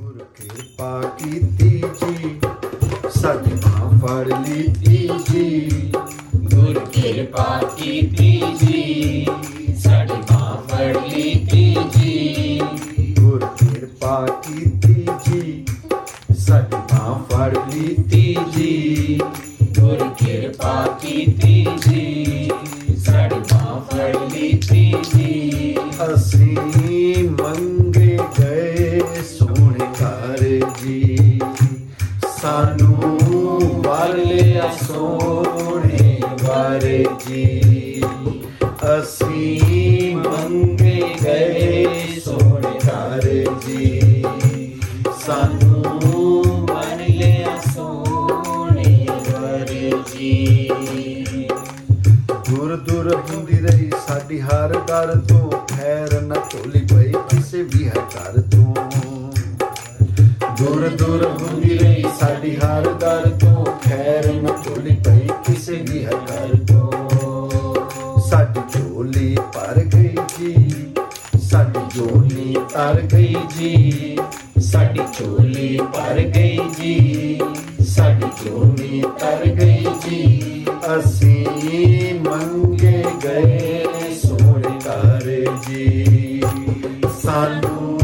गुरु कृपा की तीजी सजना फर ली तीजी गुरु कृपा की तीजी सजना फर ली तीजी गुरु कृपा की तीजी सजना फर ली तीजी गुरु कृपा की तीजी सजना फर ली तीजी असी ਸਾਨੂੰ ਵਰ ਲਿਆ ਸੋਹਣੇ ਵਰ ਜੀ। ਅਸੀਂ ਮੰਗੇ ਗਏ ਸੋਹਣੇ ਘਰ ਜੀ। ਸਾਨੂੰ ਮਨ ਲਿਆ ਸੋਹਣੇ ਵਰ ਜੀ। ਦੂਰ ਦੂਰ ਹੁੰਦੀ ਰਹੀ ਸਾਡੀ ਹਰ ਦਰ ਤੋਂ, ਖੈਰ ਨਾ ਢੋਲੀ ਪਈ ਕਿਸੇ ਵੀ ਹੈ ਘਰ ਤੋਂ ਦੂਰ ਦੂਰ ਹੁੰਦੀ ਰਹੀ ਸਾਡੀ ਹਰ ਦਰ ਤੋਂ ਖੈਰ ਨਾ ਢੋਲੀ ਪਈ ਕਿਸੇ ਵੀ ਹੈ ਘਰ ਤੋਂ ਸਾਡੀ ਝੋਲੀ ਭਰ ਗਈ ਜੀ ਸਾਡੀ ਝੋਲੀ ਤਰ ਗਈ ਜੀ ਸਾਡੀ ਝੋਲੀ ਭਰ ਗਈ ਜੀ ਸਾਡੀ ਝੋਲੀ ਤਰ ਗਈ ਜੀ ਅਸੀਂ ਮੰਗੇ ਗਏ ਸੋਹਣੇ ਘਰ ਜੀ ਸਾਨੂੰ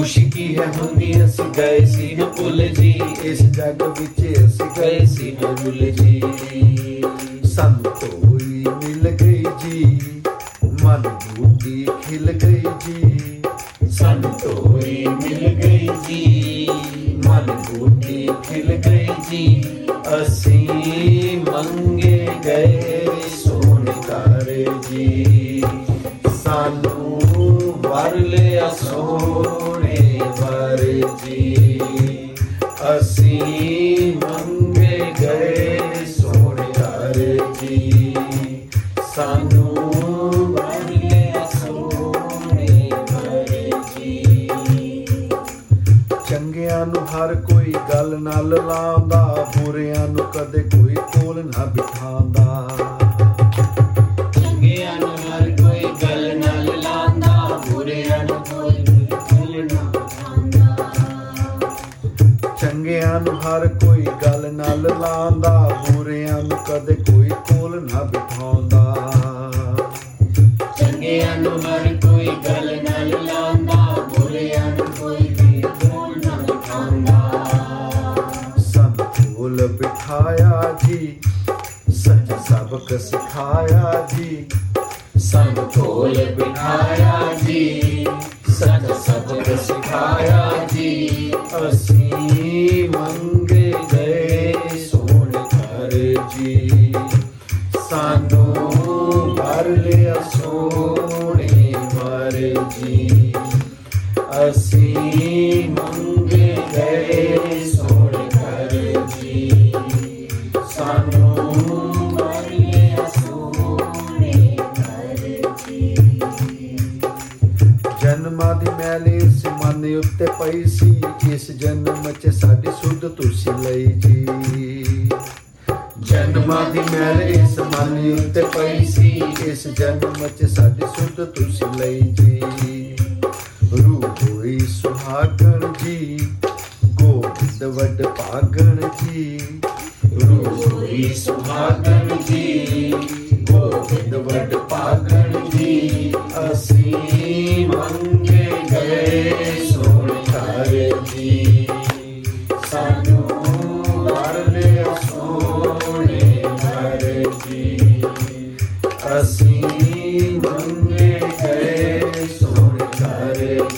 ਖੁਸ਼ੀ ਕੀ ਹੈ ਹੁੰਦੀ ਅਸੀਂ ਗਏ ਸੀਗੇ ਭੁੱਲ ਜੀ ਇਸ ਜੱਗ ਵਿੱਚ ਅਸੀਂ ਗਏ ਸੀਗੇ ਰੁੱਲ ਜੀ ਸਾਨੂੰ ਕੋਈ ਮਿਲ ਗਈ ਜੀ ਮਨ ਬੂਟੀ ਖਿਲ ਗਈ ਜੀ ਸਾਨੂੰ ਤੋਰੀ ਮਿਲ ਗਈ ਜੀ ਮਨ ਬੂਟੀ ਖਿਲ ਗਈ ਜੀ ਅਸੀਂ ਮੰਗੇ ਗਏ ਚੰਗਿਆਂ ਨੂੰ ਹਰ ਕੋਈ ਗੱਲ ਨਾਲ ਲਾਉਂਦਾ ਬੁਰਿਆਂ ਨੂੰ ਕਦੇ ਕੋਈ ਕੋਲ ਨਾ ਬਿਠਾਉਂਦਾ। ਚੰਗਿਆਂ ਨੂੰ ਹਰ ਕੋਈ ਗੱਲ ਨਾਲ ਲਾਂਦਾ ਬੁਰਿਆਂ ਨੂੰ ਕੋਈ ਗੱਲ ਨਾ ਪਛਾਣਦਾ ਚੰਗਿਆਂ ਨੂੰ ਹਰ ਕੋਈ ਗੱਲ ਨਾਲ ਲਾਉਂਦਾ ਬੁਰਿਆਂ ਨੂੰ ਕਦੇ ਕੋਈ ਕੋਲ ਨਾ ਬਿਠਾਉਂਦਾ। सिखाया जी, सच सबक सिखाया जी, संग टोल बिठाया जी, सच सबक सिखाया जी असी मंग ਸਾਨੂੰ ਵਰ ਲਿਆ ਸੋਹਣੇ ਘਰ ਜੀ ਜਨਮਾਂ ਦੀ ਮੈਲ ਇਸ ਮਨ ਉੱਤੇ ਪਈ ਸੀ ਇਸ ਜਨਮ 'ਚ ਸਾਡੀ ਸੁਧ ਤੁਸੀਂ ਲਈ ਜੀ ਜਨਮਾਂ ਦੀ ਮੈਲ ਇਸ ਮਨ ਉੱਤੇ ਪਈ ਸੀ ਇਸ ਜਨਮ 'ਚ ਸਾਡੀ ਸੁਧ ਤੁਸੀਂ ਲਈ ਜੀ ਰੂਹ ਹੋਈ ਸੁਹਾਗਣ ਜੀ ਗੋਬਿੰਦ ਵੱਡ ਭਾਗਣ ਜੀ सुहागन जी गोविंद वट पागन जी असीम अंगे गए सोने जी सानू वाले सोने तारे जी असीम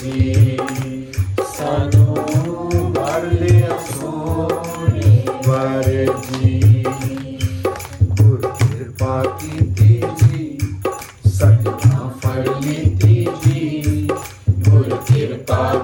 जी